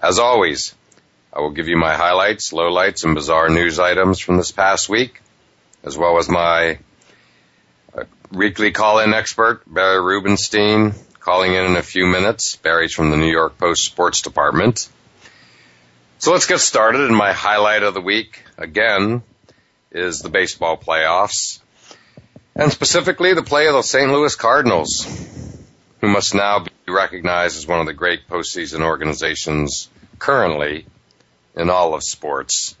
As always, I will give you my highlights, lowlights, and bizarre news items from this past week, as well as my uh, weekly call-in expert, Barry Rubenstein, calling in in a few minutes. Barry's from the New York Post Sports Department. So let's get started. And my highlight of the week, again, is the baseball playoffs, and specifically the play of the St. Louis Cardinals, who must now be recognized as one of the great postseason organizations currently in all of sports,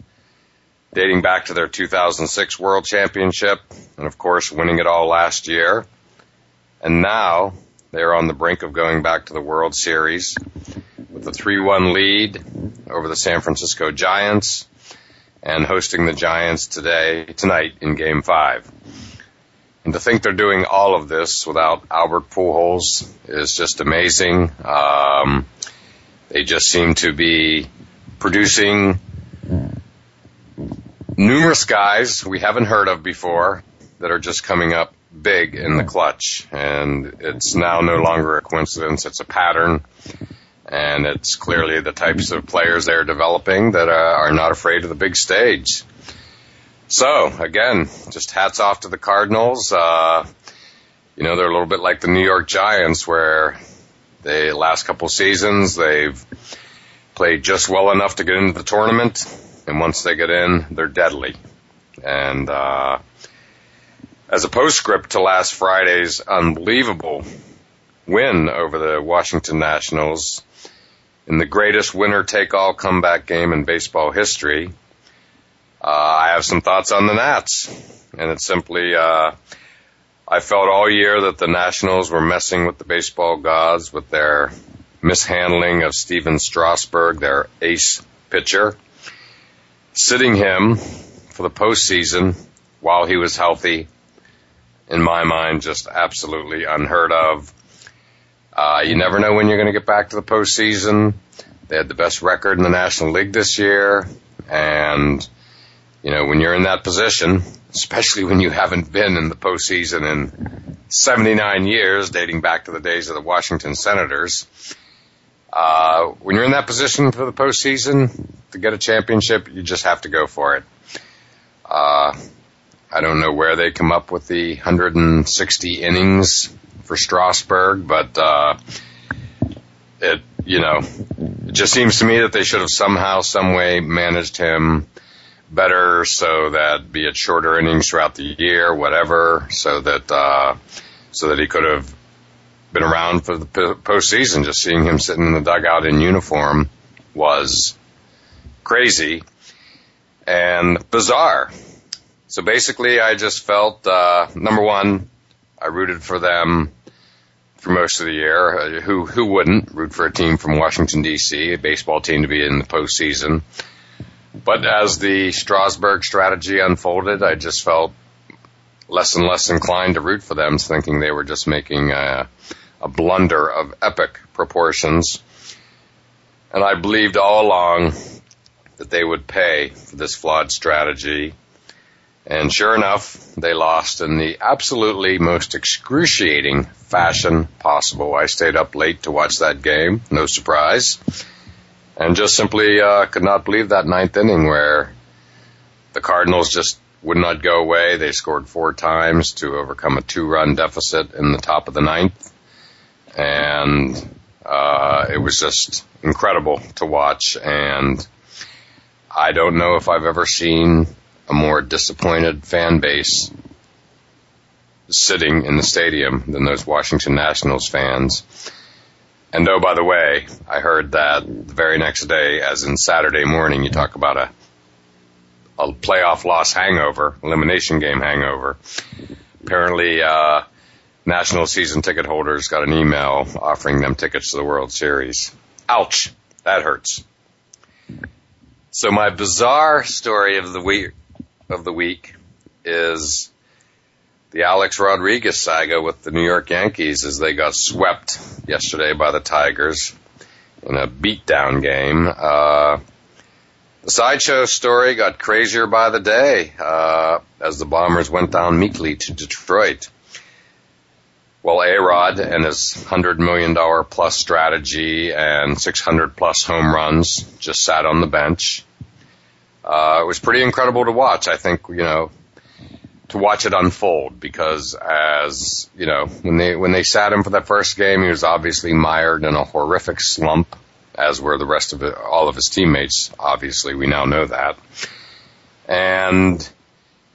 dating back to their 2006 World Championship and of course winning it all last year. And now they're on the brink of going back to the World Series with a 3-1 lead over the San Francisco Giants and hosting the Giants today, tonight in game five. And to think they're doing all of this without Albert Pujols is just amazing. Um, they just seem to be producing numerous guys we haven't heard of before that are just coming up big in the clutch. And it's now no longer a coincidence. It's a pattern. And it's clearly the types of players they're developing that uh, are not afraid of the big stage. So again, just hats off to the Cardinals. Uh, you know, they're a little bit like the New York Giants where they last couple seasons they've played just well enough to get into the tournament, and once they get in, they're deadly. And uh, as a postscript to last Friday's unbelievable win over the Washington Nationals in the greatest winner-take-all comeback game in baseball history, uh, I have some thoughts on the Nats, and it's simply. Uh, I felt all year that the Nationals were messing with the baseball gods with their mishandling of Stephen Strasburg, their ace pitcher, sitting him for the postseason while he was healthy. In my mind, just absolutely unheard of. Uh, you never know when you're going to get back to the postseason. They had the best record in the National League this year, and you know when you're in that position, especially when you haven't been in the postseason in 79 years, dating back to the days of the Washington Senators. Uh, when you're in that position for the postseason to get a championship, you just have to go for it. Uh, I don't know where they come up with the 160 innings for Strasburg, but uh, it you know it just seems to me that they should have somehow, some way managed him better so that be it shorter innings throughout the year, whatever, so that uh, so that he could have been around for the postseason. Just seeing him sitting in the dugout in uniform was crazy and bizarre. So basically, I just felt uh, number one, I rooted for them for most of the year. Uh, who who wouldn't root for a team from Washington D.C., a baseball team to be in the postseason? But as the Strasburg strategy unfolded, I just felt less and less inclined to root for them, thinking they were just making a, a blunder of epic proportions. And I believed all along that they would pay for this flawed strategy. And sure enough, they lost in the absolutely most excruciating fashion possible. I stayed up late to watch that game, no surprise, and just simply uh, could not believe that ninth inning where the Cardinals just would not go away. They scored four times to overcome a two-run deficit in the top of the ninth, and uh, it was just incredible to watch. And I don't know if I've ever seen a more disappointed fan base sitting in the stadium than those Washington Nationals fans. And oh, by the way, I heard that the very next day, as in Saturday morning, you talk about a a playoff loss hangover, elimination game hangover. Apparently, uh, national season ticket holders got an email offering them tickets to the World Series. Ouch. That hurts. So my bizarre story of the week, of the week is the Alex Rodriguez saga with the New York Yankees as they got swept yesterday by the Tigers in a beatdown game. Uh, the sideshow story got crazier by the day uh, as the Bombers went down meekly to Detroit. Well, A-Rod and his $100 million plus strategy and 600 plus home runs just sat on the bench. Uh, it was pretty incredible to watch. I think, you know, to watch it unfold because as, you know, when they, when they sat him for that first game, he was obviously mired in a horrific slump as were the rest of it, all of his teammates. Obviously, we now know that. And,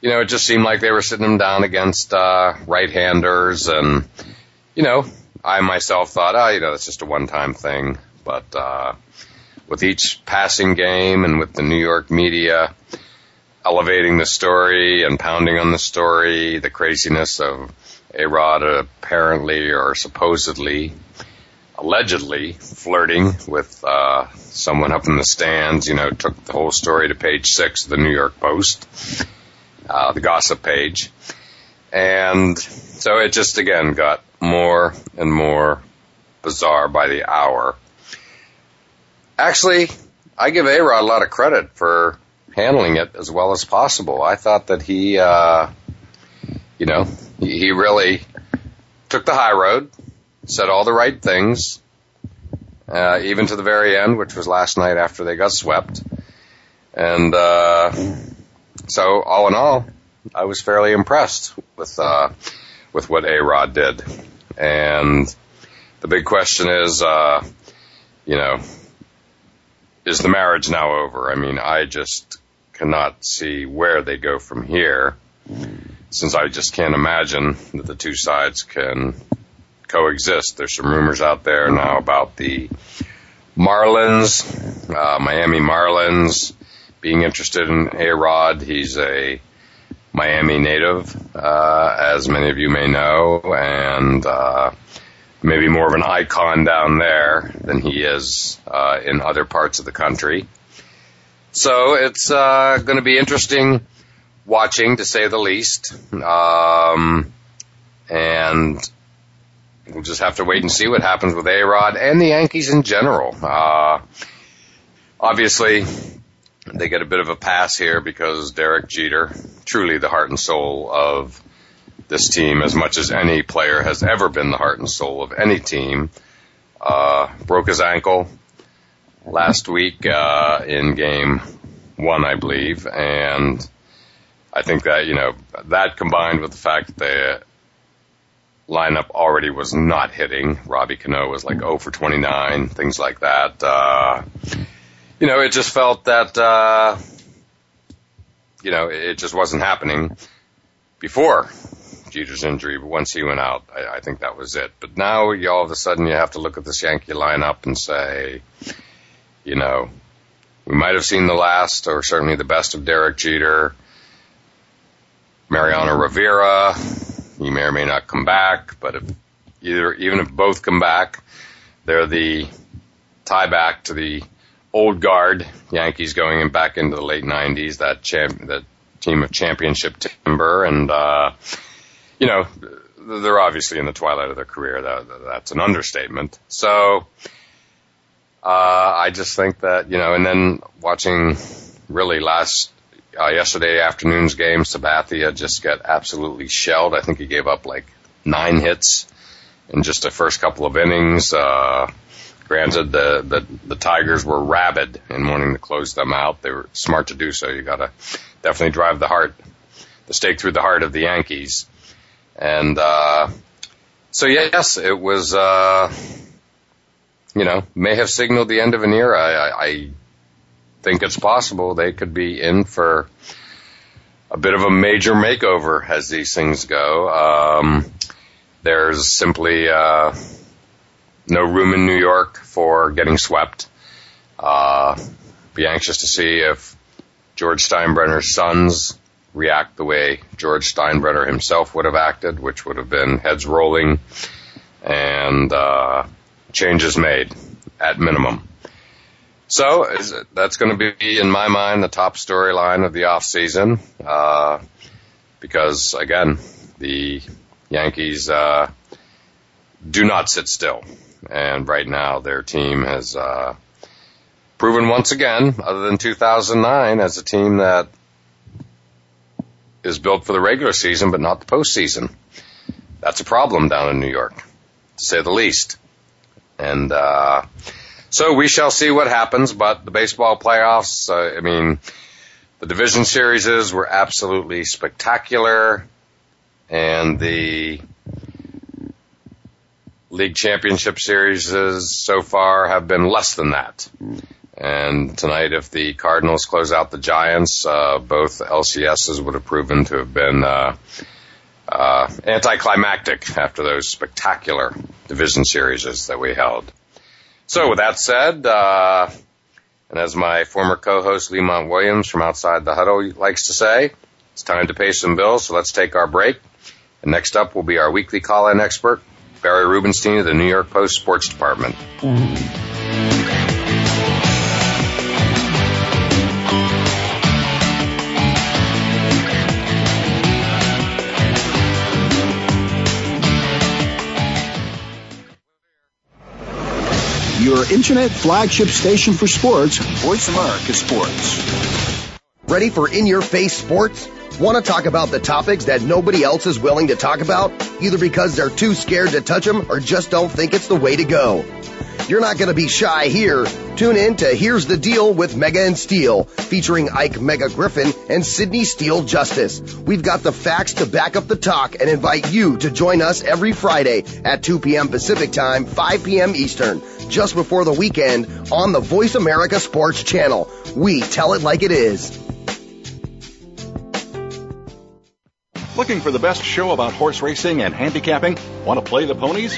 you know, it just seemed like they were sitting him down against, uh, right-handers and, you know, I myself thought, oh, you know, it's just a one-time thing. But, uh, with each passing game and with the New York media elevating the story and pounding on the story, the craziness of A-Rod apparently or supposedly allegedly flirting with uh, someone up in the stands. You know, took the whole story to page six of the New York Post, uh, the gossip page, and so it just again got more and more bizarre by the hour. Actually, I give A Rod a lot of credit for handling it as well as possible. I thought that he, uh, you know, he, he really took the high road said all the right things, uh, even to the very end, which was last night after they got swept. And uh, so, all in all, I was fairly impressed with uh, with what A Rod did. And the big question is, uh, you know, is the marriage now over? I mean, I just cannot see where they go from here, since I just can't imagine that the two sides can coexist. There's some rumors out there now about the Marlins, uh, Miami Marlins, being interested in A Rod. He's a Miami native, uh, as many of you may know, and uh, maybe more of an icon down there than he is uh, in other parts of the country. So it's uh, going to be interesting watching, to say the least. Um, and we'll just have to wait and see what happens with A-Rod and the Yankees in general. Uh, obviously, they get a bit of a pass here because Derek Jeter, truly the heart and soul of this team, as much as any player has ever been the heart and soul of any team, uh, broke his ankle last week uh, in game one, I believe, and I think that you know that combined with the fact that the lineup already was not hitting. Robbie Cano was like 0 for 29, things like that. Uh, you know, it just felt that, uh, you know, it just wasn't happening before Jeter's injury, but once he went out, I, I think that was it. But now you all of a sudden you have to look at this Yankee lineup and say, you know, we might have seen the last or certainly the best of Derek Jeter. Mariano Rivera, he may or may not come back, but if either, even if both come back, they're the tie back to the old guard Yankees going in back into the late '90s. That champ, that team of championship timber, and uh, you know they're obviously in the twilight of their career. That, that's an understatement. So uh, I just think that you know, and then watching really last uh, yesterday afternoon's game, Sabathia just got absolutely shelled. I think he gave up like nine hits in just the first couple of innings. Uh, granted, the, the the Tigers were rabid in wanting to close them out. They were smart to do so. You got to definitely drive the heart, the stake through the heart of the Yankees. And uh, so yes, it was. Uh, you know, may have signaled the end of an era. I, I think it's possible they could be in for a bit of a major makeover as these things go. Um, there's simply uh, no room in New York for getting swept. Uh, be anxious to see if George Steinbrenner's sons react the way George Steinbrenner himself would have acted, which would have been heads rolling and uh, changes made at minimum. So that's going to be, in my mind, the top storyline of the off season, uh, because again, the Yankees uh, do not sit still, and right now their team has uh, proven once again, other than 2009, as a team that is built for the regular season but not the postseason. That's a problem down in New York, to say the least. And uh, so we shall see what happens. But the baseball playoffs, uh, I mean, the division series were absolutely spectacular, and the league championship series so far have been less than that. And tonight, if the Cardinals close out the Giants, uh, both LCSs would have proven to have been uh, uh, anticlimactic after those spectacular division series that we held. So with that said, uh, and as my former co-host Lemont Williams from Outside the Huddle likes to say, it's time to pay some bills, so let's take our break. And next up will be our weekly call-in expert, Barry Rubenstein of the New York Post Sports Department. Mm-hmm. Your internet flagship station for sports, Voice America Sports. Ready for in your face sports? Want to talk about the topics that nobody else is willing to talk about, either because they're too scared to touch them or just don't think it's the way to go? You're not going to be shy here. Tune in to Here's the Deal with Mega and Steel, featuring Ike Mega Griffin and Sydney Steele Justice. We've got the facts to back up the talk and invite you to join us every Friday at 2 p.m. Pacific Time, 5 p.m. Eastern, just before the weekend on the Voice America Sports Channel. We tell it like it is. Looking for the best show about horse racing and handicapping? Want to play the ponies?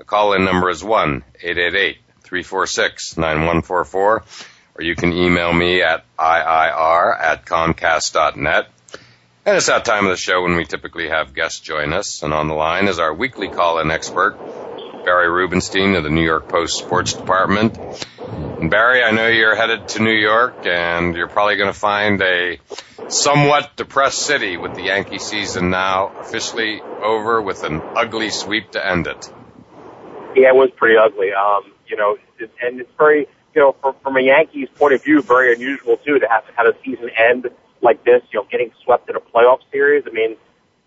the call-in number is 1-888-346-9144, or you can email me at iir at comcast.net. And it's that time of the show when we typically have guests join us. And on the line is our weekly call-in expert, Barry Rubenstein of the New York Post Sports Department. And Barry, I know you're headed to New York and you're probably going to find a somewhat depressed city with the Yankee season now officially over with an ugly sweep to end it. Yeah, it was pretty ugly. Um, you know, and it's very, you know, from, from a Yankees point of view, very unusual too to have to have a season end like this, you know, getting swept in a playoff series. I mean,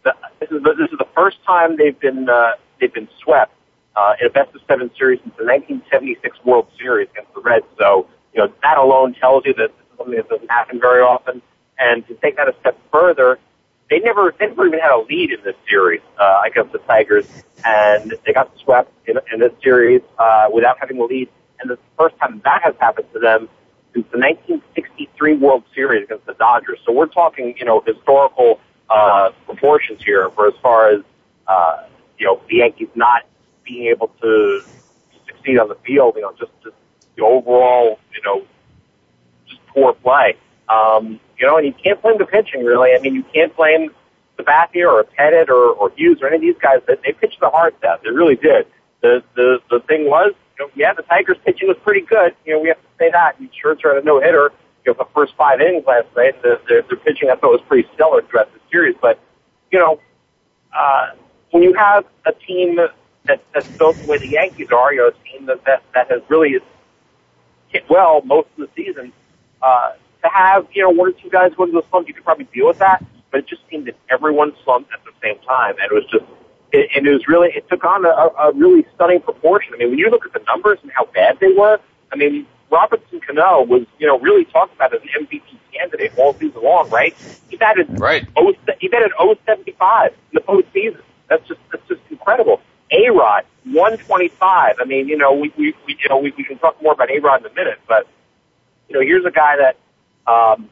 the, this is the, this is the first time they've been uh, they've been swept uh, in a best of seven series since the 1976 World Series against the Reds. So, you know, that alone tells you that this is something that doesn't happen very often. And to take that a step further, they never they never even had a lead in this series uh, against the Tigers, and they got swept in, in this series uh, without having a lead. And the first time that has happened to them since the 1963 World Series against the Dodgers. So we're talking, you know, historical uh, proportions here for as far as uh, you know the Yankees not being able to succeed on the field. You know, just just the overall, you know, just poor play. Um, you know, and you can't blame the pitching really. I mean, you can't blame Sabathia or Pettitte or, or Hughes or any of these guys. That they pitched the hearts out. They really did. The the the thing was, you know, yeah, the Tigers pitching was pretty good. You know, we have to say that. And Scherzer had a no hitter. You know, the first five innings last night, the, the the pitching I thought was pretty stellar throughout the series. But you know, uh, when you have a team that that's built the way the Yankees are, you know, a team that that, that has really hit well most of the season. Uh, to have you know one or two guys go into the slump, you could probably deal with that. But it just seemed that everyone slumped at the same time, and it was just it, and it was really it took on a, a really stunning proportion. I mean, when you look at the numbers and how bad they were, I mean, Robinson Cano was you know really talked about as an MVP candidate all season long, right? He batted right. Oh, he batted 075 in the postseason. That's just that's just incredible. A Rod 125. I mean, you know, we we, we you know we, we can talk more about A Rod in a minute, but you know, here's a guy that um,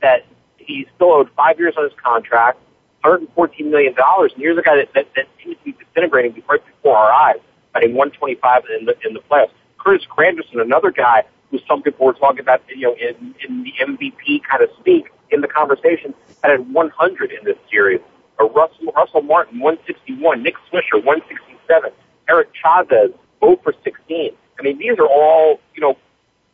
that he still owed five years on his contract, $114 million, and here's a guy that, that, that seems to be disintegrating right before our eyes, batting 125 in the, in the playoffs. Curtis Granderson, another guy who some people were talking about, you know, in, in the MVP kind of speak in the conversation, had 100 in this series. Or Russell, Russell Martin, 161. Nick Swisher, 167. Eric Chavez, 0 for 16. I mean, these are all, you know,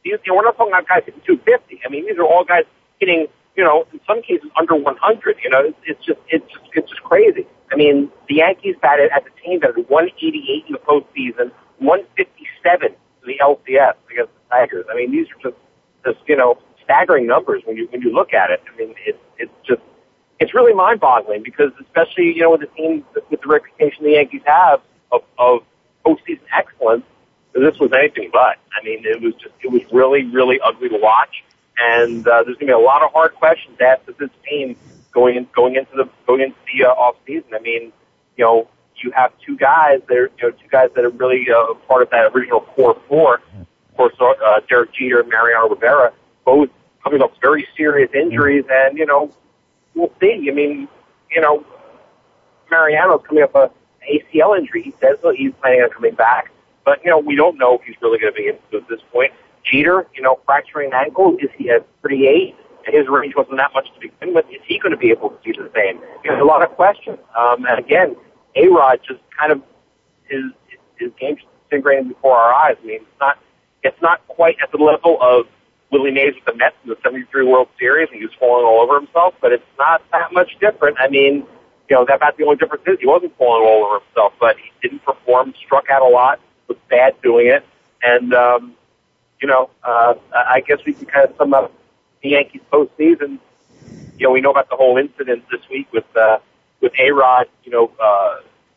you know, we're not talking about guys hitting 250. I mean, these are all guys hitting, you know, in some cases under 100. You know, it's, it's just, it's just, it's just crazy. I mean, the Yankees batted at the team that 188 in the postseason, 157 in the LCS against the Tigers. I mean, these are just, just, you know, staggering numbers when you, when you look at it. I mean, it's, it's just, it's really mind-boggling because especially, you know, with the team, with the reputation the Yankees have of, of postseason excellence, this was anything but. I mean, it was just, it was really, really ugly to watch. And, uh, there's going to be a lot of hard questions asked of this team going in, going into the, going into the, uh, off season. I mean, you know, you have two guys that are, you know, two guys that are really, uh, part of that original core four. Of course, uh, Derek Jeter and Mariano Rivera, both coming off very serious injuries and, you know, we'll see. I mean, you know, Mariano's coming up a ACL injury. He says that he's planning on coming back. But, you know, we don't know if he's really going to be able to at this point. Jeter, you know, fracturing ankle, is he at 38? His range wasn't that much to begin with. Is he going to be able to do the same? There's a lot of questions. Um, and again, A-Rod just kind of, his, his game disintegrating before our eyes. I mean, it's not, it's not quite at the level of Willie Mays with the Mets in the 73 World Series and he was falling all over himself, but it's not that much different. I mean, you know, that about the only difference is he wasn't falling all over himself, but he didn't perform, struck out a lot, was bad doing it. And, um, you know, uh, I guess we can kind of sum up the Yankees postseason. You know, we know about the whole incident this week with, uh, with A-Rod, you know, uh,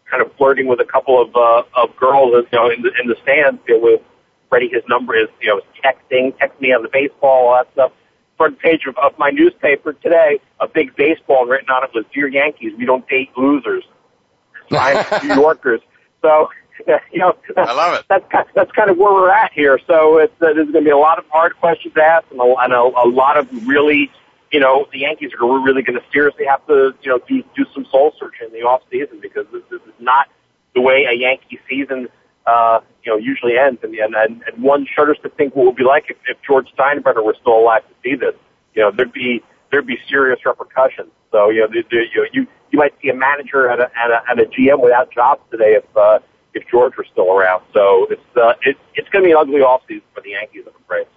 kind of flirting with a couple of, uh, of girls, you know, in the, in the stands, you know, with Freddie, his number is, you know, texting, text me on the baseball, all that stuff. Front page of, of my newspaper today, a big baseball written on it was, Dear Yankees, we don't date losers. Signed New Yorkers. So, you know, I love it. That's kind, that's kind of where we're at here. So it's, uh, there's going to be a lot of hard questions asked and a, and a, a lot of really, you know, the Yankees are really going to seriously have to, you know, do, do some soul searching in the off season because this, this is not the way a Yankee season, uh, you know, usually ends. And, and, and one shudders to think what it would be like if, if George Steinbrenner were still alive to see this. You know, there'd be, there'd be serious repercussions. So you know, the, the, you, you you might see a manager and a, and a, and a GM without jobs today if uh, if George were still around. So it's uh, it, it's going to be an ugly offseason for the Yankees, I'm afraid.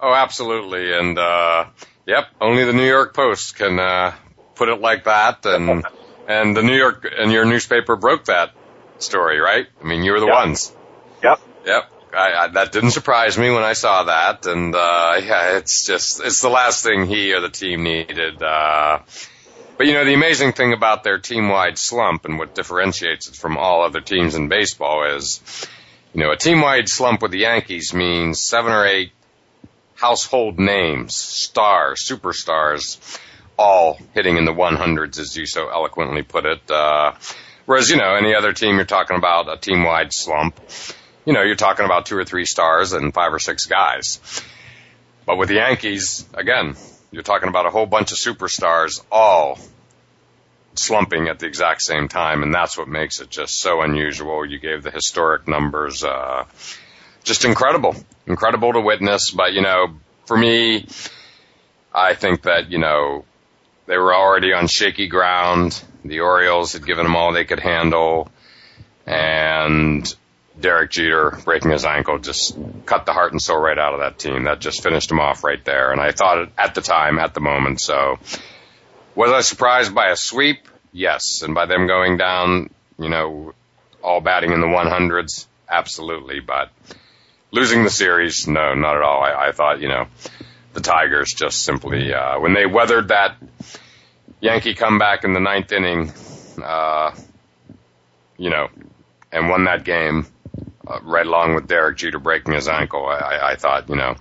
Oh, absolutely, and uh, yep, only the New York Post can uh, put it like that, and and the New York and your newspaper broke that story, right? I mean, you were the yep. ones. Yep. Yep. I, I, that didn't surprise me when I saw that, and uh, yeah, it's just it's the last thing he or the team needed. Uh, but you know, the amazing thing about their team-wide slump and what differentiates it from all other teams in baseball is, you know, a team-wide slump with the Yankees means seven or eight household names, stars, superstars, all hitting in the 100s, as you so eloquently put it. Uh, whereas, you know, any other team, you're talking about a team-wide slump. You know, you're talking about two or three stars and five or six guys. But with the Yankees, again, you're talking about a whole bunch of superstars all slumping at the exact same time, and that's what makes it just so unusual. You gave the historic numbers, uh, just incredible, incredible to witness. But you know, for me, I think that you know they were already on shaky ground. The Orioles had given them all they could handle, and Derek Jeter breaking his ankle just cut the heart and soul right out of that team. That just finished him off right there. And I thought at the time, at the moment. So was I surprised by a sweep? Yes. And by them going down, you know, all batting in the 100s? Absolutely. But losing the series? No, not at all. I, I thought, you know, the Tigers just simply, uh, when they weathered that Yankee comeback in the ninth inning, uh, you know, and won that game, uh, right along with Derek Jeter breaking his ankle. I, I thought, you know,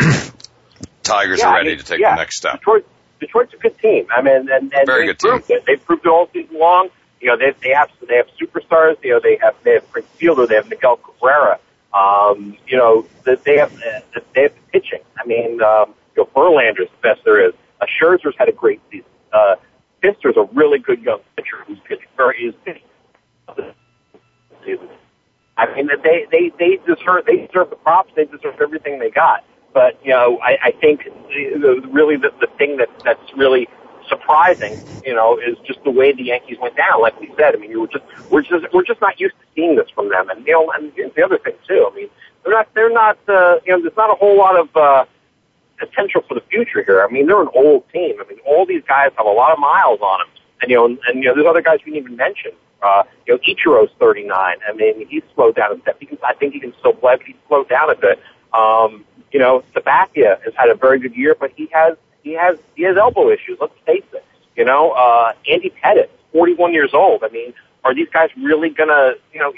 Tigers yeah, are ready I mean, to take yeah, the next step. Detroit, Detroit's a good team. I mean, and, and Very good team. proved it. They proved it all season long. You know, they they have they have superstars. You know, they have they have Prince Fielder. They have Miguel Cabrera. Um, you know, they have they have pitching. I mean, um, you know, Verlander's the best there is. Uh, Scherzer's had a great season. Uh, Fister's a really good young pitcher who's pitched very is season. I mean, they they they deserve they deserve the props. They deserve everything they got. But you know, I, I think really the, the thing that that's really surprising, you know, is just the way the Yankees went down. Like we said, I mean, you were just we're just we're just not used to seeing this from them. And you know, and the other thing too. I mean, they're not they're not uh, you know, there's not a whole lot of uh, potential for the future here. I mean, they're an old team. I mean, all these guys have a lot of miles on them, and you know, and, and you know, there's other guys we didn't even mention. Uh, you know, Ichiro's 39. I mean, he's slowed down a step. He can, I think he can still play, but he's slowed down a bit. Um, you know, Sabathia has had a very good year, but he has he has he has elbow issues. Let's face it. You know, uh, Andy Pettitte, 41 years old. I mean, are these guys really gonna, you know,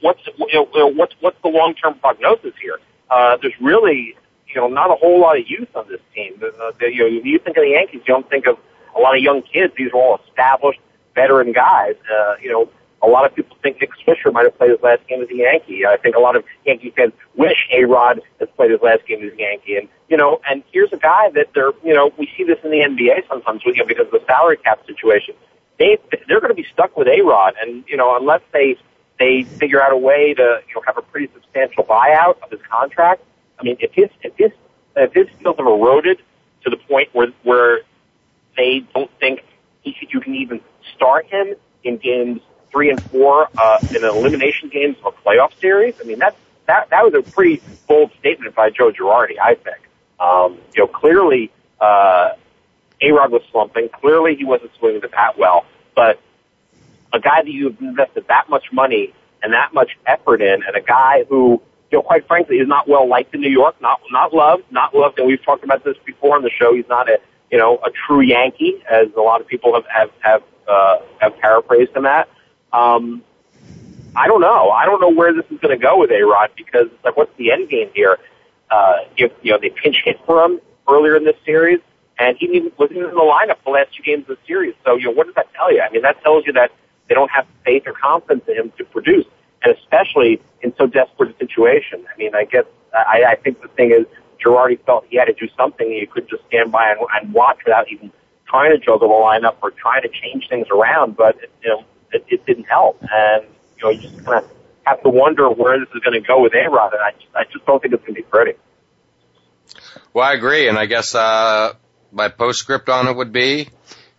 what's you know, what's what's the long term prognosis here? Uh, there's really, you know, not a whole lot of youth on this team. Uh, you know, you think of the Yankees, you don't think of a lot of young kids. These are all established veteran guys. Uh, you know, a lot of people think Nick Swisher might have played his last game as a Yankee. I think a lot of Yankee fans wish A Rod has played his last game as a Yankee. And you know, and here's a guy that they're, you know, we see this in the NBA sometimes you know, because of the salary cap situation. They they're going to be stuck with A Rod, and you know, unless they they figure out a way to you know have a pretty substantial buyout of his contract. I mean, if his if his if his skills have eroded to the point where where they don't think he should, you can even start him in games three and four uh, in an elimination games of a playoff series. I mean, that that that was a pretty bold statement by Joe Girardi. I think. Um, you know, clearly, uh, A-Rod was slumping. Clearly, he wasn't swinging the bat well. But a guy that you've invested that much money and that much effort in, and a guy who, you know, quite frankly, is not well liked in New York, not not loved, not loved. And we've talked about this before on the show. He's not a, you know, a true Yankee, as a lot of people have have have, uh, have paraphrased him at. Um, I don't know. I don't know where this is going to go with A Rod because it's like, what's the end game here? Uh, if you know they pinch hit for him earlier in this series, and he wasn't in the lineup the last two games of the series. So you know, what does that tell you? I mean, that tells you that they don't have faith or confidence in him to produce, and especially in so desperate a situation. I mean, I guess I, I think the thing is Girardi felt he had to do something. He couldn't just stand by and, and watch without even trying to juggle the lineup or trying to change things around. But you know, it, it didn't help. And, you know, you just kind of have to wonder where this is going to go with A-Rod, and I just, I just don't think it's going to be pretty. Well, I agree, and I guess, uh, my postscript on it would be,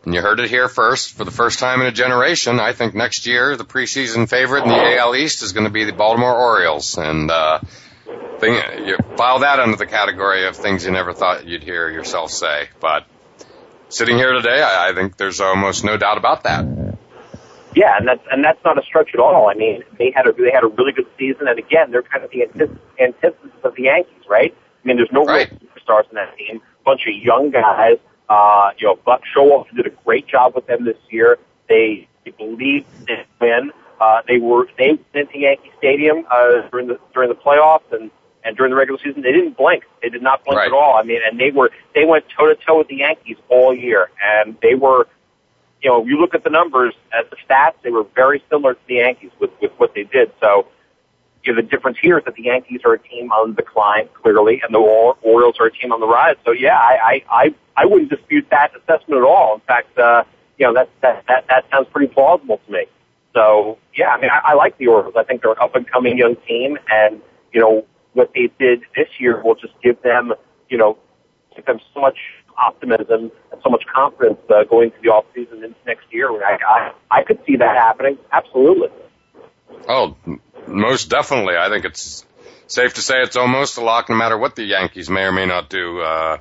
and you heard it here first, for the first time in a generation, I think next year the preseason favorite in the AL East is going to be the Baltimore Orioles. And, uh, thing, you file that under the category of things you never thought you'd hear yourself say. But sitting here today, I, I think there's almost no doubt about that. Yeah, and that's and that's not a stretch at all. I mean, they had a they had a really good season, and again, they're kind of the antithesis of the Yankees, right? I mean, there's no right. real superstars in that team. A bunch of young guys. Uh, you know, Buck Showalter did a great job with them this year. They, they believed they win. Uh, they were they went to Yankee Stadium uh, during the during the playoffs and and during the regular season they didn't blink. They did not blink right. at all. I mean, and they were they went toe to toe with the Yankees all year, and they were you know, you look at the numbers, at the stats, they were very similar to the Yankees with, with what they did. So, you know, the difference here is that the Yankees are a team on the decline, clearly, and the Orioles are a team on the rise. So, yeah, I, I, I, I wouldn't dispute that assessment at all. In fact, uh, you know, that, that, that, that sounds pretty plausible to me. So, yeah, I mean, I, I like the Orioles. I think they're an up-and-coming young team, and, you know, what they did this year will just give them, you know, give them so much optimism and so much confidence uh, going to the off season into next year. I, I I could see that happening. Absolutely. Oh, most definitely. I think it's safe to say it's almost a lock, no matter what the Yankees may or may not do uh,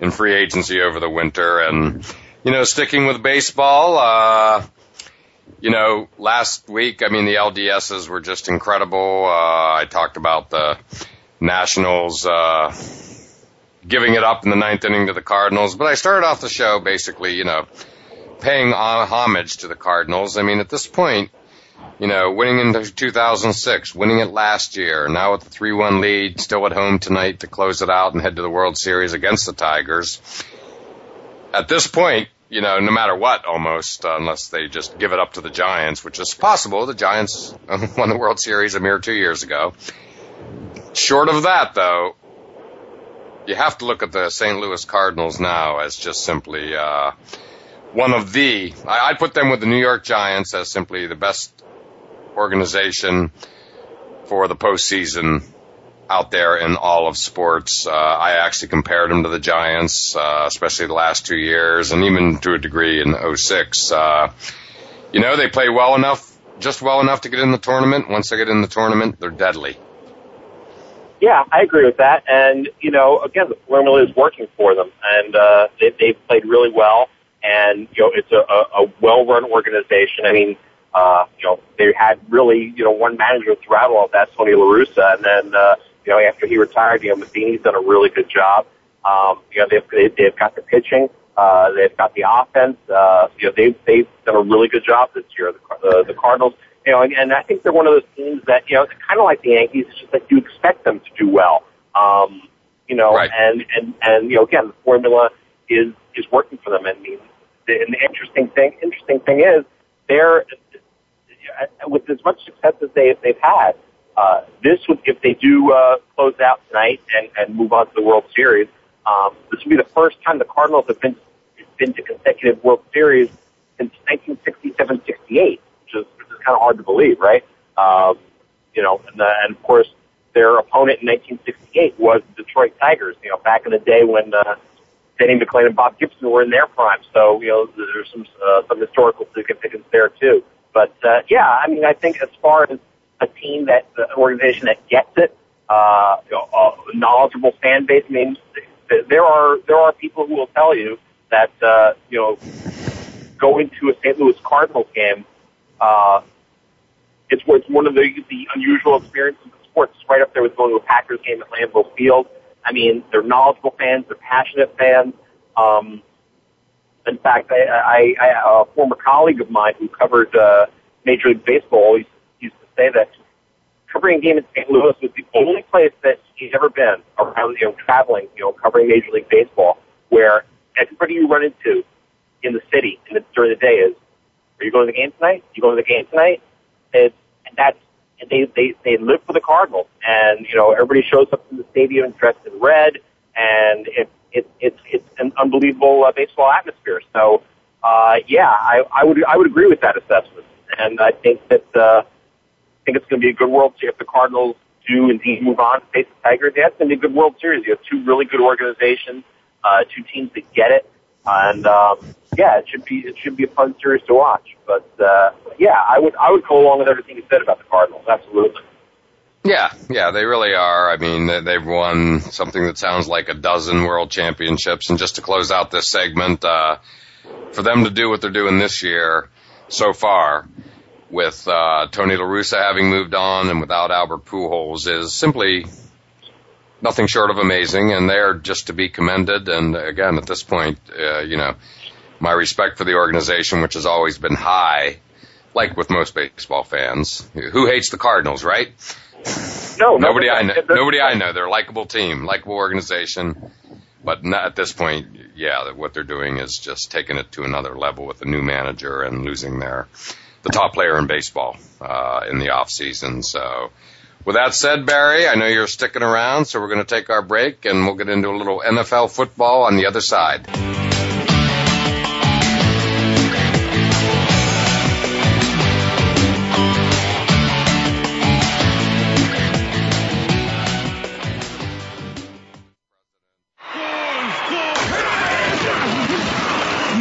in free agency over the winter. And you know, sticking with baseball. Uh, you know, last week, I mean, the LDSs were just incredible. Uh, I talked about the Nationals, uh, giving it up in the ninth inning to the Cardinals. But I started off the show basically, you know, paying homage to the Cardinals. I mean, at this point, you know, winning in 2006, winning it last year, now with the 3-1 lead, still at home tonight to close it out and head to the World Series against the Tigers. At this point, you know, no matter what, almost, uh, unless they just give it up to the Giants, which is possible. The Giants won the World Series a mere two years ago. Short of that, though, you have to look at the St. Louis Cardinals now as just simply uh, one of the. I, I put them with the New York Giants as simply the best organization for the postseason out there in all of sports. Uh, I actually compared them to the Giants, uh, especially the last two years, and even to a degree in 06. Uh, you know, they play well enough, just well enough to get in the tournament. Once they get in the tournament, they're deadly. Yeah, I agree with that. And, you know, again, the formula is working for them. And uh, they, they've played really well. And, you know, it's a, a, a well-run organization. I mean, uh, you know, they had really, you know, one manager throughout all of that, Tony La Russa. And then, uh, you know, after he retired, you know, Matheny's done a really good job. Um, you know, they've, they've got the pitching. Uh, they've got the offense. Uh, you know, they've, they've done a really good job this year. The, the, the Cardinals, you know, and, and I think they're one of those teams that, you know, kind of like the Yankees, it's just that you expect them to do well. Um, you know, right. and, and, and, you know, again, the formula is, is working for them. Mean, the, and the interesting thing, interesting thing is they're, with as much success as they, they've had, uh, this would, if they do, uh, close out tonight and, and move on to the World Series, um, this would be the first time the Cardinals have been, been to consecutive World Series since 1967-68 is which is kind of hard to believe, right? Um, you know, and, uh, and of course their opponent in 1968 was the Detroit Tigers. You know, back in the day when uh, Denny McLain and Bob Gibson were in their prime. So you know, there's some uh, some historical significance there too. But uh, yeah, I mean, I think as far as a team that an organization that gets it, uh, a knowledgeable fan base. I mean, there are there are people who will tell you that uh, you know going to a St. Louis Cardinals game uh, it's, it's one of the, the unusual experiences in sports. It's right up there with going to a Packers game at Lambeau Field. I mean, they're knowledgeable fans. They're passionate fans. Um, in fact, I, I, I, a former colleague of mine who covered uh, Major League Baseball to say that covering a game in St. Louis was the only place that he's ever been around, you know, traveling, you know, covering Major League Baseball, where everybody you run into in the city in the, during the day is, are you going to the game tonight? You going to the game tonight? It's and that's and they they they live for the Cardinals, and you know everybody shows up in the stadium dressed in red, and it it it's it's an unbelievable uh, baseball atmosphere. So uh, yeah, I I would I would agree with that assessment, and I think that uh, think it's going to be a good World Series if the Cardinals do indeed move on to face the Tigers. Yeah, it's going to be a good World Series. You have two really good organizations. uh, two teams that get it, and um, yeah, it should be it should be a fun series to watch. But uh, yeah, I would I would go along with everything you said about the Cardinals. Absolutely. Yeah, yeah, they really are. I mean, they've won something that sounds like a dozen world championships. And just to close out this segment, uh, for them to do what they're doing this year so far, with uh, Tony La Russa having moved on and without Albert Pujols, is simply nothing short of amazing. And they're just to be commended. And again, at this point, uh, you know, my respect for the organization, which has always been high, like with most baseball fans. Who hates the Cardinals, right? No, nobody I know. Nobody I know. They're a likable team, likable organization. But not at this point, yeah, what they're doing is just taking it to another level with a new manager and losing their the top player in baseball uh, in the off season. So, with that said, Barry, I know you're sticking around, so we're going to take our break and we'll get into a little NFL football on the other side.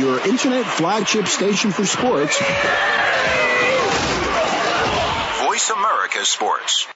Internet flagship station for sports. Voice America Sports.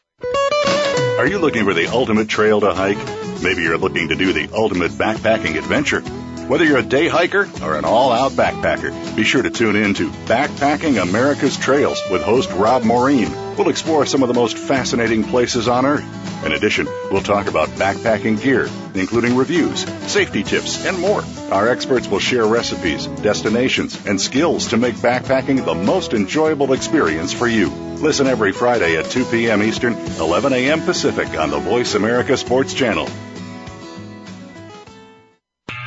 Are you looking for the ultimate trail to hike? Maybe you're looking to do the ultimate backpacking adventure. Whether you're a day hiker or an all out backpacker, be sure to tune in to Backpacking America's Trails with host Rob Maureen. We'll explore some of the most fascinating places on Earth. In addition, we'll talk about backpacking gear, including reviews, safety tips, and more. Our experts will share recipes, destinations, and skills to make backpacking the most enjoyable experience for you. Listen every Friday at 2 p.m. Eastern, 11 a.m. Pacific on the Voice America Sports Channel.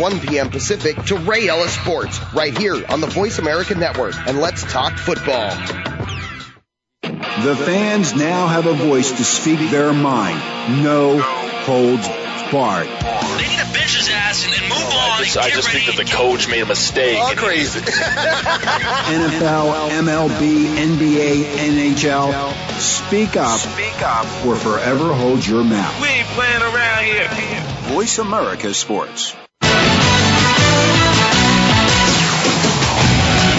1 p.m. Pacific to Ray Ellis Sports right here on the Voice America Network. And let's talk football. The fans now have a voice to speak their mind. No holds barred. They need to bench his ass and, and move on. I just, I just think that the coach made a mistake. All crazy. NFL, MLB, NBA, NHL. Speak up. Speak up. Or forever hold your mouth. We ain't playing around here. Voice America Sports.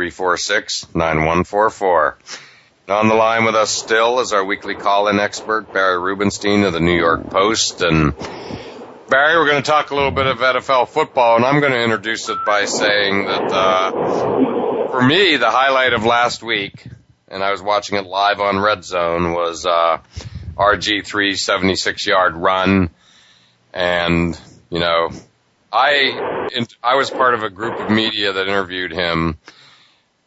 1-888-346-9144. On the line with us still is our weekly call-in expert, Barry Rubenstein of the New York Post. And Barry, we're going to talk a little bit of NFL football, and I'm going to introduce it by saying that, uh, for me, the highlight of last week, and I was watching it live on Red Zone, was, uh, RG3 76 yard run. And, you know, I, I was part of a group of media that interviewed him,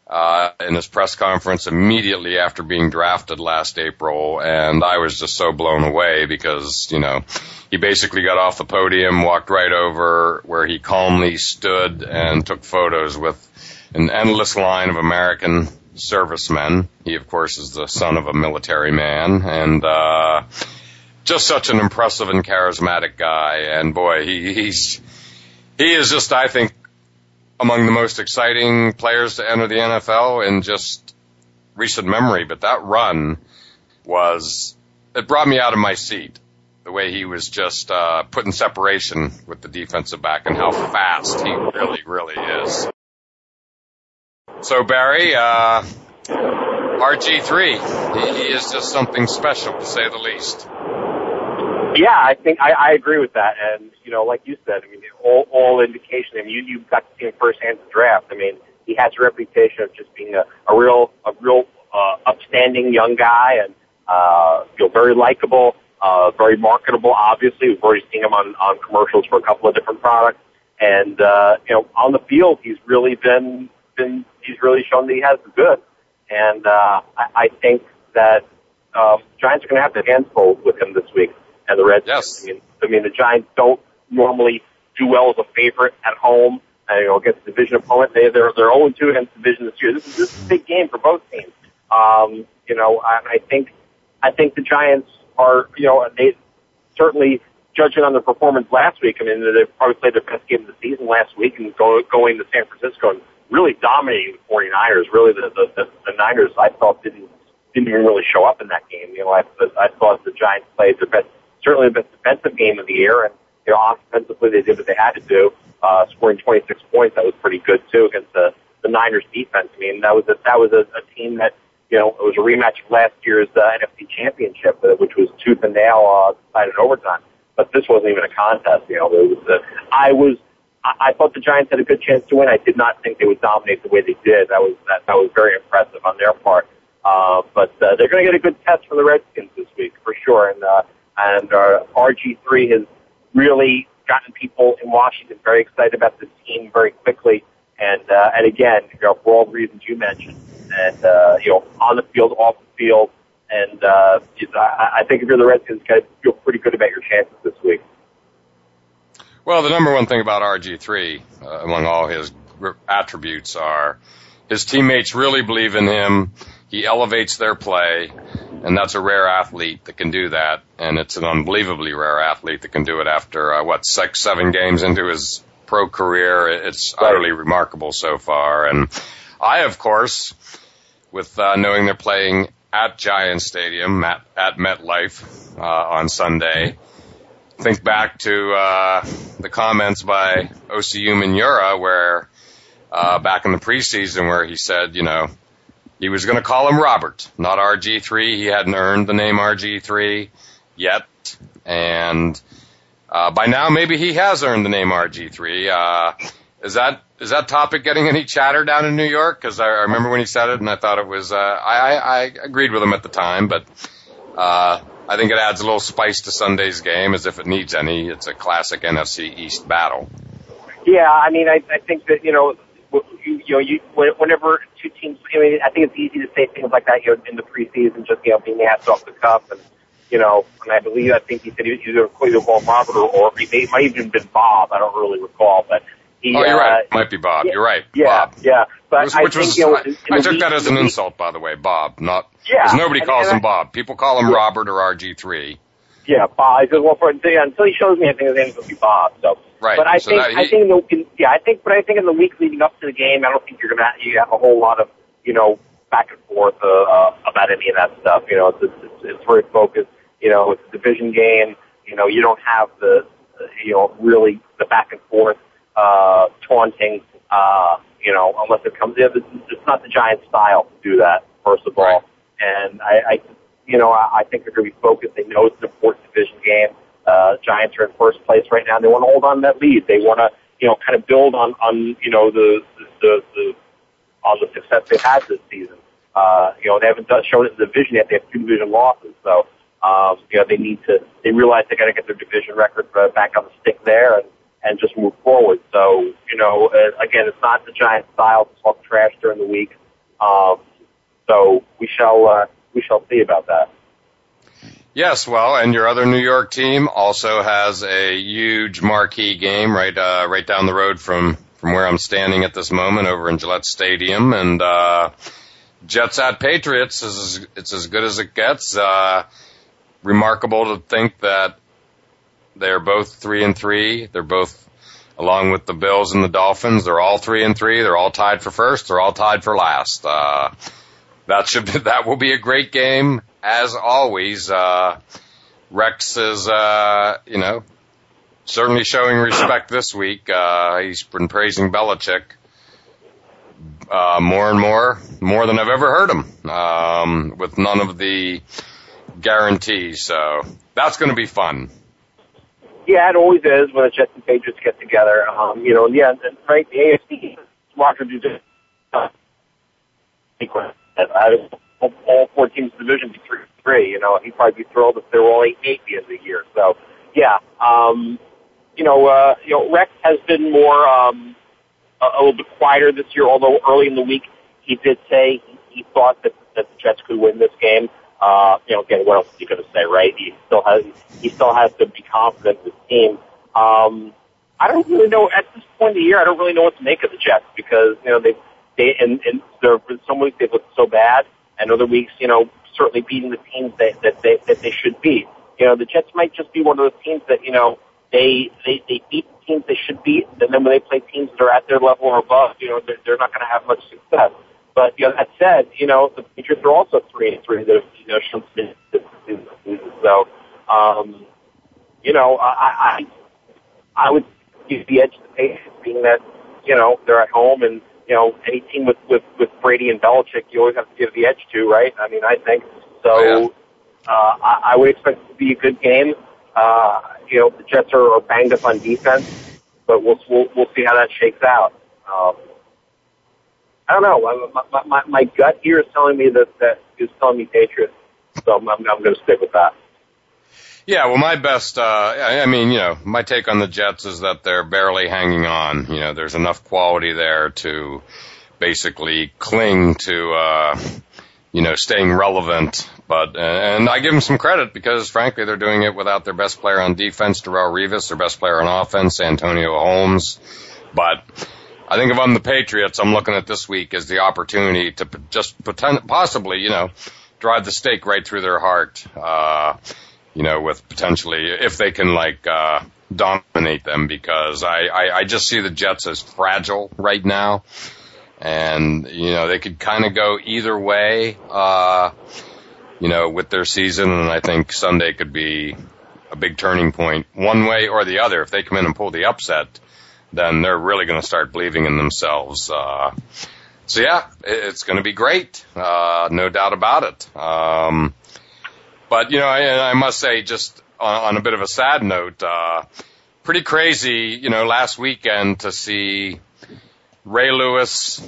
uh, in his press conference immediately after being drafted last April. And I was just so blown away because, you know, he basically got off the podium, walked right over where he calmly stood and took photos with an endless line of American servicemen. He, of course, is the son of a military man and, uh, just such an impressive and charismatic guy. And boy, he, he's, he is just, I think, among the most exciting players to enter the NFL in just recent memory. But that run was, it brought me out of my seat. The way he was just, uh, putting separation with the defensive back and how fast he really, really is. So Barry, uh, RG3, he, he is just something special to say the least. Yeah, I think I, I agree with that. And you know, like you said, I mean, all, all indication. I mean, you you got to see him firsthand in the draft. I mean, he has a reputation of just being a, a real a real uh, upstanding young guy and uh, you know very likable, uh, very marketable. Obviously, we've already seen him on on commercials for a couple of different products, and uh, you know on the field he's really been been he's really shown that he has the goods. And uh, I, I think that um, Giants are going to have their hands full with him this week, and the Reds. Yes. I mean, I mean the Giants don't normally do well as a favorite at home. Uh, you know, against the division opponent, they they're they're 0 2 against division this year. This is this is a big game for both teams. Um, you know, I, I think I think the Giants are you know they certainly judging on their performance last week. I mean, they probably played their best game of the season last week, and go, going to San Francisco and really dominating the 49ers. Really, the the, the, the Niners I thought didn't didn't even really show up in that game. You know, I I thought the Giants played their best, certainly the best defensive game of the year, and you know, offensively they did what they had to do, uh, scoring 26 points. That was pretty good too against the the Niners defense. I mean, that was a, that was a, a team that you know it was a rematch of last year's uh, NFC Championship, uh, which was tooth and nail uh, decided in overtime. But this wasn't even a contest. You know, it was. Uh, I was. I thought the Giants had a good chance to win. I did not think they would dominate the way they did. That was that, that was very impressive on their part. Uh, but uh, they're going to get a good test from the Redskins this week for sure. And uh, and uh, RG3 has really gotten people in Washington very excited about this team very quickly. And uh, and again, you know, for all the reasons you mentioned, and uh, you know, on the field, off the field, and uh, I, think if you're the Redskins, you guys feel pretty good about your chances this week. Well, the number one thing about RG3, uh, among all his attributes, are his teammates really believe in him. He elevates their play, and that's a rare athlete that can do that. And it's an unbelievably rare athlete that can do it after uh, what six, seven games into his pro career. It's right. utterly remarkable so far. And I, of course, with uh, knowing they're playing at Giant Stadium at, at MetLife uh, on Sunday, think back to uh, the comments by Osi Umenyiora where uh, back in the preseason where he said, you know, he was going to call him Robert, not RG3. He hadn't earned the name RG3 yet, and uh, by now maybe he has earned the name RG3. Uh, is that is that topic getting any chatter down in New York? Because I, I remember when he said it, and I thought it was. Uh, I, I agreed with him at the time, but uh, I think it adds a little spice to Sunday's game, as if it needs any. It's a classic NFC East battle. Yeah, I mean, I, I think that you know you, you know, you whenever two teams, I mean, I think it's easy to say things like that, you know, in the preseason, just you know, being asked off the cuff, and you know, and I believe I think he said he was either Cleo Robert or, or he may, might even been Bob. I don't really recall, but he. Oh, you're uh, right. Might be Bob. Yeah, you're right. Yeah, Bob. yeah. But which, I which think, was, you know, I, I took that as an insult, by the way, Bob. Not Yeah, because nobody and- calls and him Bob. People call him Robert or RG3. Yeah, Bob. He says, well, for yeah, until he shows me, I think his name's gonna be Bob. So, Right. but I So think he- I think in the in, yeah, I think, but I think in the week leading up to the game, I don't think you're gonna you have a whole lot of you know back and forth uh, uh, about any of that stuff. You know, it's it's, it's, it's very focused. You know, it's a division game. You know, you don't have the you know really the back and forth uh, taunting. Uh, you know, unless it comes in, it's, it's not the Giants' style to do that. First of all, and I, I you know, I, I think they're going to be focused. They know it's an important division game. Uh, Giants are in first place right now. They want to hold on to that lead. They want to, you know, kind of build on, on, you know, the, the, the, on the success they've had this season. Uh, you know, they haven't shown it in the division yet. They have two division losses. So, um, you know, they need to, they realize they got to get their division record uh, back on the stick there and, and just move forward. So, you know, uh, again, it's not the Giants style to talk trash during the week. Um, so we shall, uh, we shall see about that. Yes, well, and your other New York team also has a huge marquee game right uh, right down the road from from where I'm standing at this moment over in Gillette Stadium, and uh, Jets at Patriots is it's as good as it gets. Uh, remarkable to think that they're both three and three. They're both along with the Bills and the Dolphins. They're all three and three. They're all tied for first. They're all tied for last. Uh, that should be, that will be a great game as always. Uh, Rex is, uh, you know, certainly showing respect this week. Uh, he's been praising Belichick, uh, more and more, more than I've ever heard him, um, with none of the guarantees. So that's going to be fun. Yeah, it always is when the Jets and Patriots get together. Um, you know, yeah, right, the AFC, do just uh, sequence. All, all four teams in division be three three. You know, he'd probably be thrilled if there were only eight the end of the year. So, yeah, um, you know, uh, you know, Rex has been more um, a, a little bit quieter this year. Although early in the week he did say he, thought that, that the Jets could win this game. Uh, you know, again, what else is he going to say, right? He still has he still has to be confident in his team. Um, I don't really know at this point of the year. I don't really know what to make of the Jets because you know they they and, and been some weeks they've looked so bad, and other weeks you know certainly beating the teams that that they that they should beat. You know, the Jets might just be one of those teams that you know they they they beat teams they should beat, and then when they play teams that are at their level or above, you know, they're, they're not going to have much success. But you know, that said, you know, the Patriots are also three and three. That have, you know shown some so. Um, you know, I, I I would give the edge to the Patriots, being that you know they're at home, and you know any team with with with Brady and Belichick, you always have to give the edge to, right? I mean, I think so. Oh, yeah. Uh, I, I would expect it to be a good game. Uh, you know, the Jets are, are banged up on defense, but we'll we'll, we'll see how that shakes out. Um, I don't know. My, my, my, my gut here is telling me that that is telling me Patriots, so I'm, I'm, I'm going to stick with that. Yeah, well, my best, uh, I mean, you know, my take on the Jets is that they're barely hanging on. You know, there's enough quality there to basically cling to, uh, you know, staying relevant. But, and I give them some credit because frankly, they're doing it without their best player on defense, Darrelle Revis, their best player on offense, Santonio Holmes. But I think if I'm the Patriots, I'm looking at this week as the opportunity to just pretend, possibly, you know, drive the stake right through their heart. Uh, you know, with potentially if they can like uh, dominate them because I, I I just see the Jets as fragile right now, and you know they could kind of go either way, uh, you know, with their season, and I think Sunday could be a big turning point one way or the other. If they come in and pull the upset, then they're really going to start believing in themselves. Uh, so yeah, it's going to be great, uh, no doubt about it. Um, but you know, I, I must say, just on, on a bit of a sad note, uh, pretty crazy. You know, last weekend to see Ray Lewis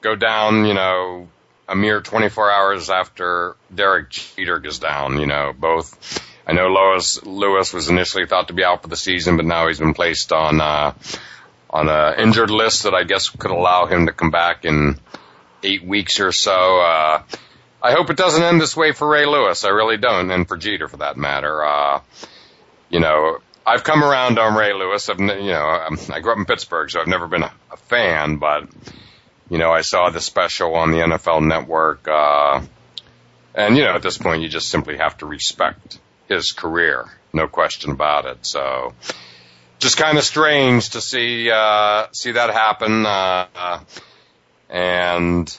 go down. You know, a mere 24 hours after Derek Jeter goes down. You know, both. I know Lewis Lewis was initially thought to be out for the season, but now he's been placed on uh, on a injured list that I guess could allow him to come back in eight weeks or so. Uh, I hope it doesn't end this way for Ray Lewis. I really don't, and for Jeter for that matter. Uh, you know, I've come around on Ray Lewis. I've, you know, I grew up in Pittsburgh, so I've never been a, a fan, but you know, I saw the special on the NFL Network, uh, and you know, at this point, you just simply have to respect his career, no question about it. So, just kind of strange to see uh, see that happen, uh, and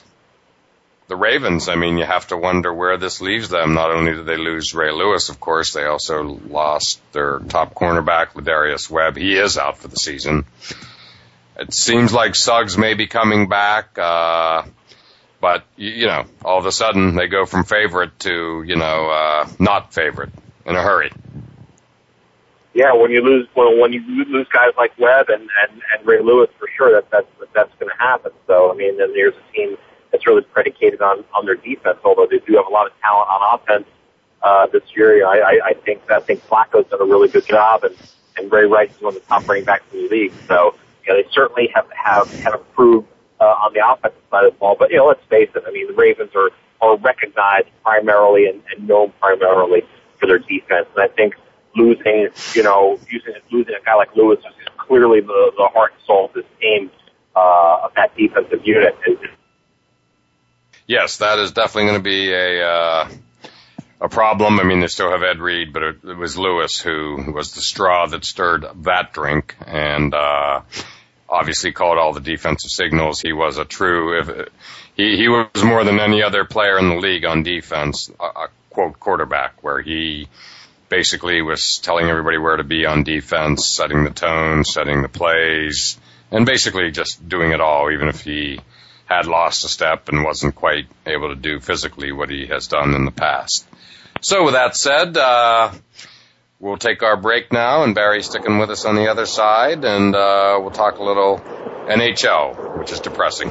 the Ravens, I mean, you have to wonder where this leaves them. Not only did they lose Ray Lewis, of course, they also lost their top cornerback, Lardarius Webb. He is out for the season. It seems like Suggs may be coming back, uh, but you know, all of a sudden they go from favorite to you know uh, not favorite in a hurry. Yeah, when you lose well, when you lose guys like Webb and and, and Ray Lewis, for sure that that's that's going to happen. So I mean, then there's a team it's really predicated on on their defense. Although they do have a lot of talent on offense uh, this year, I, I, I think I think Flacco's done a really good job, and and Ray Rice is one of the top running backs in the league. So you know they certainly have have have improved uh, on the offensive side of the ball. But you know, let's face it. I mean, the Ravens are are recognized primarily and, and known primarily for their defense, and I think losing, you know, using losing a guy like Lewis is clearly the the heart and soul of this team uh, of that defensive unit. Is, yes, that is definitely going to be a uh, a problem. I mean, they still have Ed Reed, but it, it was Lewis who was the straw that stirred that drink, and uh, obviously called all the defensive signals. He was a true. If, he he was more than any other player in the league on defense, a, a quote quarterback, where he basically was telling everybody where to be on defense, setting the tone, setting the plays, and basically just doing it all, even if he had lost a step and wasn't quite able to do physically what he has done in the past. So with that said, uh, we'll take our break now, and Barry's sticking with us on the other side, and uh, we'll talk a little NHL, which is depressing.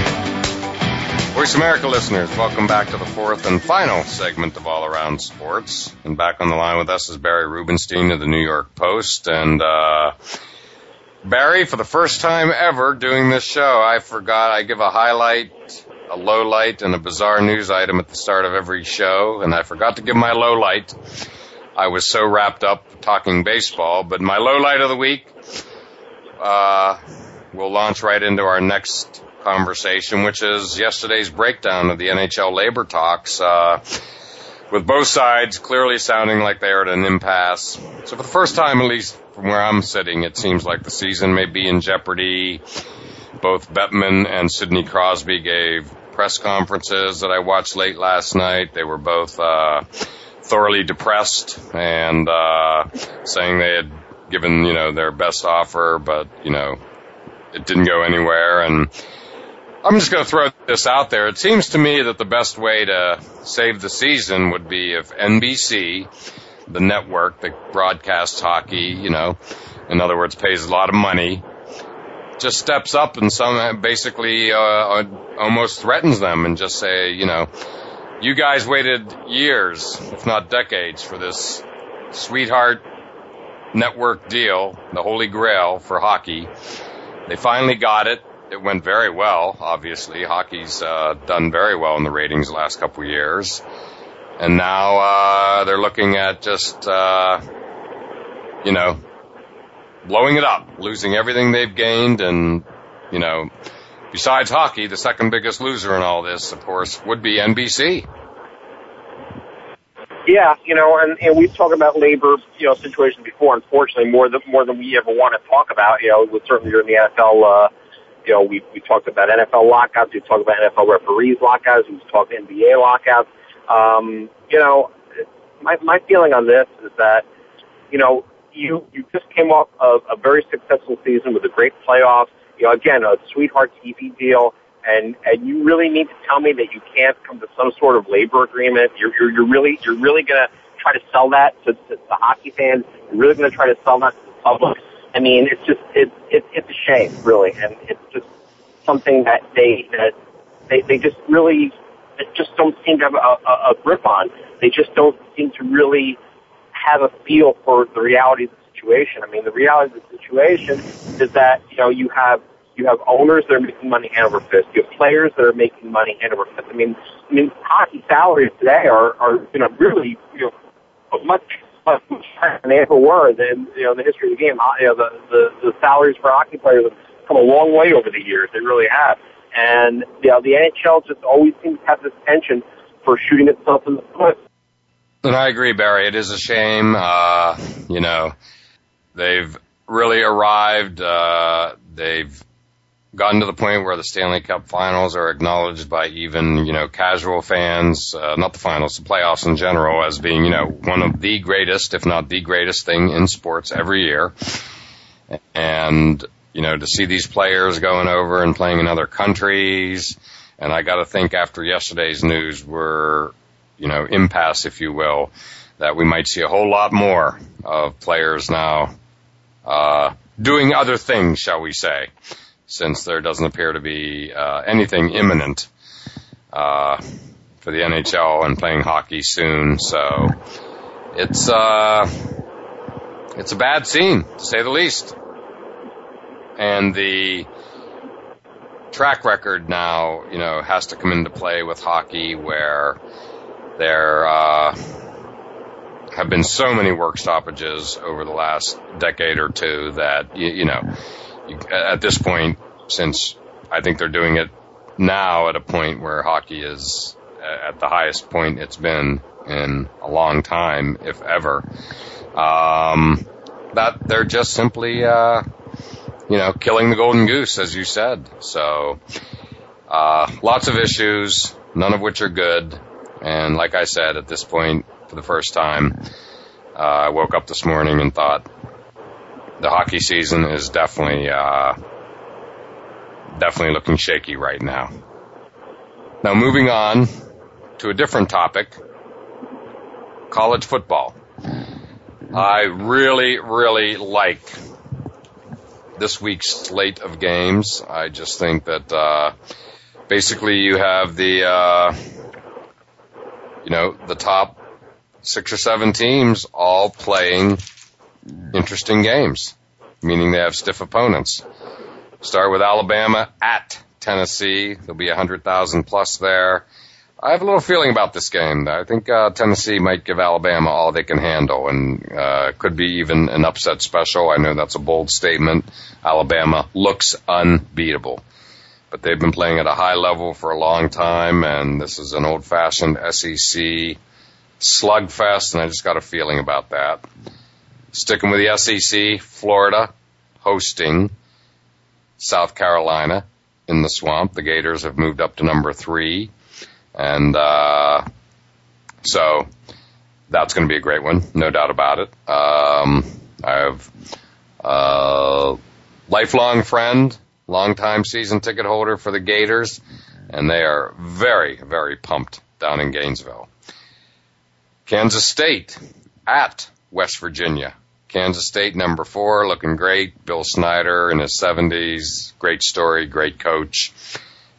Voice America listeners, welcome back to the fourth and final segment of All Around Sports. And back on the line with us is Barry Rubenstein of the New York Post. And uh, Barry, for the first time ever doing this show, I forgot I give a highlight, a low light, and a bizarre news item at the start of every show. And I forgot to give my low light. I was so wrapped up talking baseball. But my low light of the week uh, will launch right into our next conversation, which is yesterday's breakdown of the NHL labor talks, uh, with both sides clearly sounding like they are at an impasse. So for the first time, at least from where I'm sitting, it seems like the season may be in jeopardy. Both Bettman and Sidney Crosby gave press conferences that I watched late last night. They were both, uh, thoroughly depressed and, uh, saying they had given, you know, their best offer, but, you know, it didn't go anywhere. And I'm just going to throw this out there. It seems to me that the best way to save the season would be if NBC, the network that broadcasts hockey, you know, in other words, pays a lot of money, just steps up and some basically uh, almost threatens them and just say, you know, you guys waited years, if not decades, for this sweetheart network deal, the holy grail for hockey. They finally got it it went very well. Obviously, hockey's uh, done very well in the ratings the last couple of years, and now uh, they're looking at just uh, you know blowing it up, losing everything they've gained, and you know, besides hockey, the second biggest loser in all this, of course, would be NBC. Yeah, you know, and, and we've talked about labor, you know, situations before. Unfortunately, more than more than we ever want to talk about. You know, with certainly during the NFL. Uh, you know, we we talked about NFL lockouts. We talked about NFL referees lockouts. We talked NBA lockouts. Um, you know, my my feeling on this is that, you know, you you just came off of a very successful season with a great playoffs. You know, again, a sweetheart TV deal, and and you really need to tell me that you can't come to some sort of labor agreement. You're you're, you're really you're really gonna try to sell that to, to the hockey fans. You're really gonna try to sell that to the public. I mean, it's just it's it, it's a shame, really, and it's just something that they that they they just really just don't seem to have a, a, a grip on. They just don't seem to really have a feel for the reality of the situation. I mean, the reality of the situation is that you know you have you have owners that are making money hand over fist. You have players that are making money hand over fist. I mean, I mean, hockey salaries today are are you know really you know much they ever were in you know in the history of the game. You know the the, the salaries for hockey players have come a long way over the years. They really have. And you know the NHL just always seems to have this tension for shooting itself in the foot. And I agree, Barry. It is a shame. Uh, you know, they've really arrived. Uh, they've gotten to the point where the Stanley Cup finals are acknowledged by even, you know, casual fans, uh, not the finals, the playoffs in general as being, you know, one of the greatest, if not the greatest thing in sports every year. And, you know, to see these players going over and playing in other countries, and I gotta think after yesterday's news, we're, you know, impasse, if you will, that we might see a whole lot more of players now, uh, doing other things, shall we say since there doesn't appear to be uh, anything imminent uh, for the NHL and playing hockey soon. So it's uh, it's a bad scene to say the least, and the track record now, you know, has to come into play with hockey where there uh, have been so many work stoppages over the last decade or two that you, you know at this point, since I think they're doing it now at a point where hockey is at the highest point it's been in a long time, if ever, um, that they're just simply, uh, you know, killing the golden goose, as you said. So, uh, lots of issues, none of which are good. And like I said, at this point, for the first time, uh, I woke up this morning and thought, the hockey season is definitely uh, definitely looking shaky right now. Now, moving on to a different topic, college football. I really, really like this week's slate of games. I just think that uh, basically you have the uh, you know the top six or seven teams all playing interesting games, meaning they have stiff opponents. Start with Alabama at Tennessee. There'll be a hundred thousand plus there. I have a little feeling about this game. I think uh, Tennessee might give Alabama all they can handle, and uh, could be even an upset special. I know that's a bold statement. Alabama looks unbeatable, but they've been playing at a high level for a long time, and this is an old-fashioned SEC slugfest, and I just got a feeling about that. Sticking with the SEC, Florida hosting South Carolina in the swamp. The Gators have moved up to number three. And, uh, so that's going to be a great one. No doubt about it. Um, I have a lifelong friend, longtime season ticket holder for the Gators, and they are very, very pumped down in Gainesville. Kansas State at West Virginia. Kansas State number four, looking great. Bill Snyder in his 70s, great story, great coach.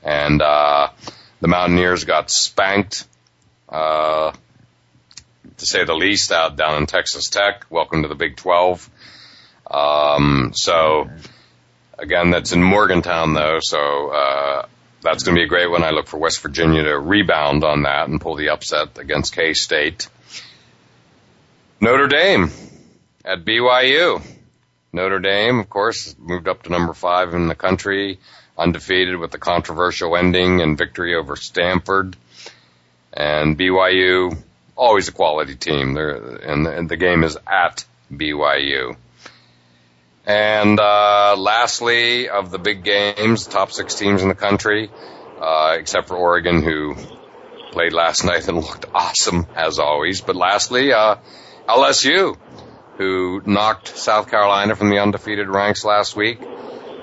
And uh, the Mountaineers got spanked, uh, to say the least, out down in Texas Tech. Welcome to the Big 12. Um, so again, that's in Morgantown though, so uh, that's going to be a great one. I look for West Virginia to rebound on that and pull the upset against K State. Notre Dame at BYU. Notre Dame, of course, moved up to number five in the country, undefeated with the controversial ending and victory over Stanford. And BYU, always a quality team. They're, and, and the game is at BYU. And uh, lastly, of the big games, top six teams in the country, uh, except for Oregon, who played last night and looked awesome as always. But lastly, uh, LSU who knocked South Carolina from the undefeated ranks last week.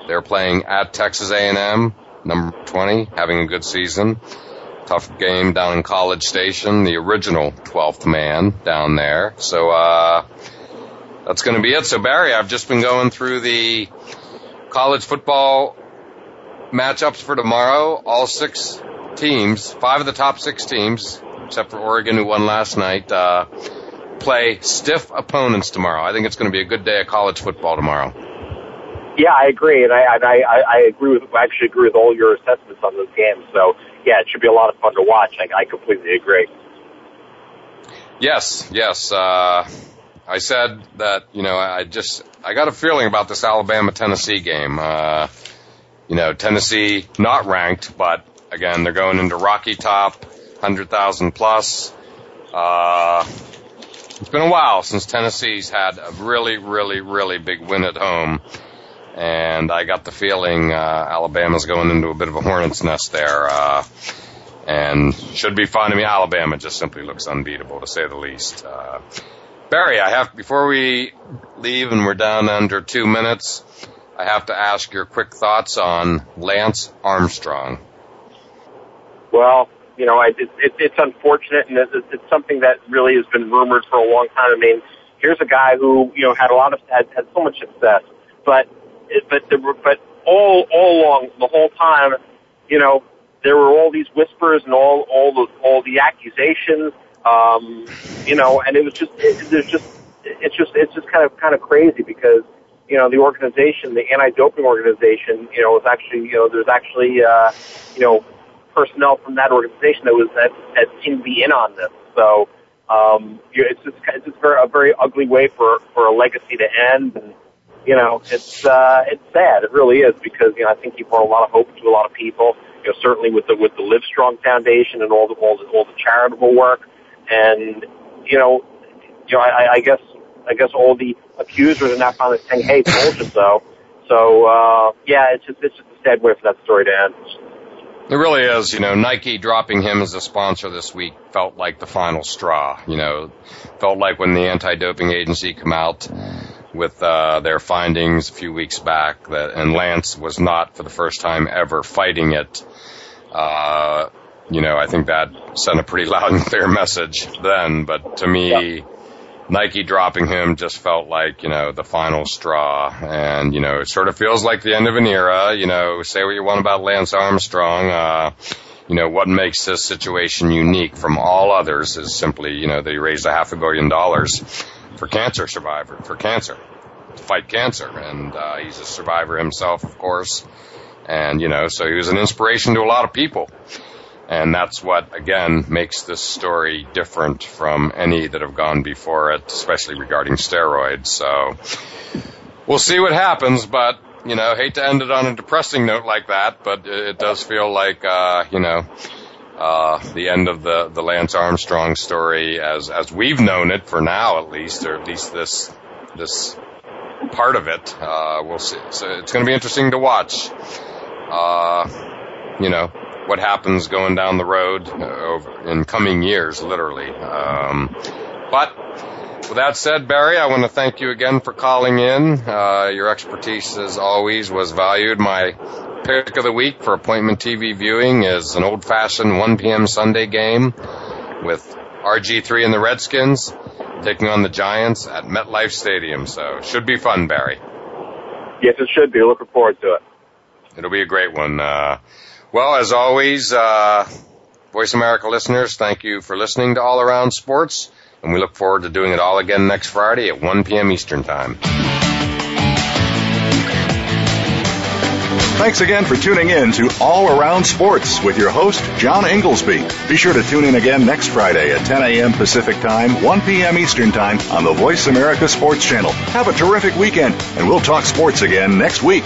They're playing at Texas A&M, number 20, having a good season. Tough game down in College Station, the original 12th man down there. So, uh, that's going to be it. So Barry, I've just been going through the college football matchups for tomorrow. All six teams, five of the top six teams, except for Oregon who won last night, uh, play stiff opponents tomorrow. I think it's going to be a good day of college football tomorrow. Yeah, I agree, and I, and I, I agree with. I actually agree with all your assessments on those games. So, yeah, it should be a lot of fun to watch. I, I completely agree. Yes, yes. Uh, I said that you know I just I got a feeling about this Alabama Tennessee game. Uh, you know, Tennessee not ranked, but again they're going into Rocky Top, hundred thousand plus. Uh, it's been a while since Tennessee's had a really, really, really big win at home. And I got the feeling uh, Alabama's going into a bit of a hornet's nest there. Uh, and should be fine. I mean, Alabama just simply looks unbeatable, to say the least. Uh, Barry, I have before we leave and we're down under two minutes. I have to ask your quick thoughts on Lance Armstrong. Well, you know, I, it, it, it's unfortunate, and it's, it's something that really has been rumored for a long time. I mean, here's a guy who you know had a lot of had, had so much success, but but there were, but all all along the whole time, you know, there were all these whispers and all all the all the accusations, um, you know, and it was just it, there's just it's just it's just kind of kind of crazy because you know the organization, the anti-doping organization, you know, was actually you know there's actually uh, you know personnel from that organization that was that, that seemed to be in on this. So um, it's just it's just very, a very ugly way for for a legacy to end, and you know it's uh, it's sad. It really is because you know I think he brought a lot of hope to a lot of people. You know certainly with the with the Livestrong Foundation and all the all the, all the charitable work, and you know you know I, I guess I guess all the accusers are now finally saying, "Hey, you so." So uh, yeah, it's just it's just a sad way for that story to end. It really is. You know, Nike dropping him as a sponsor this week felt like the final straw. You know, felt like when the anti-doping agency come out with uh, their findings a few weeks back that, and Lance was not for the first time ever fighting it. Uh, you know, I think that sent a pretty loud and clear message then. But to me, yeah. Nike dropping him just felt like, you know, the final straw. And, you know, it sort of feels like the end of an era. You know, say what you want about Lance Armstrong. Uh, you know, what makes this situation unique from all others is simply, you know, that he raised a half a billion dollars for cancer survivor, for cancer, to fight cancer. And, uh, he's a survivor himself, of course. And, you know, so he was an inspiration to a lot of people. And that's what, again, makes this story different from any that have gone before it, especially regarding steroids. So we'll see what happens, but, you know, hate to end it on a depressing note like that, but it does feel like, uh, you know, uh, the end of the, the Lance Armstrong story as, as we've known it for now at least, or at least this, this part of it. Uh, we'll see. So it's going to be interesting to watch. Uh, you know, what happens going down the road uh, in coming years, literally. Um, but with that said, Barry, I want to thank you again for calling in. Uh, your expertise, as always, was valued. My pick of the week for appointment TV viewing is an old-fashioned 1 p.m. Sunday game with RG3 and the Redskins taking on the Giants at MetLife Stadium. So should be fun, Barry. Yes, it should be. Looking forward to it. It'll be a great one. Uh, well, as always, uh, Voice America listeners, thank you for listening to All Around Sports, and we look forward to doing it all again next Friday at 1 p.m. Eastern Time. Thanks again for tuning in to All Around Sports with your host, John Inglesby. Be sure to tune in again next Friday at 10 a.m. Pacific Time, 1 p.m. Eastern Time on the Voice America Sports Channel. Have a terrific weekend, and we'll talk sports again next week.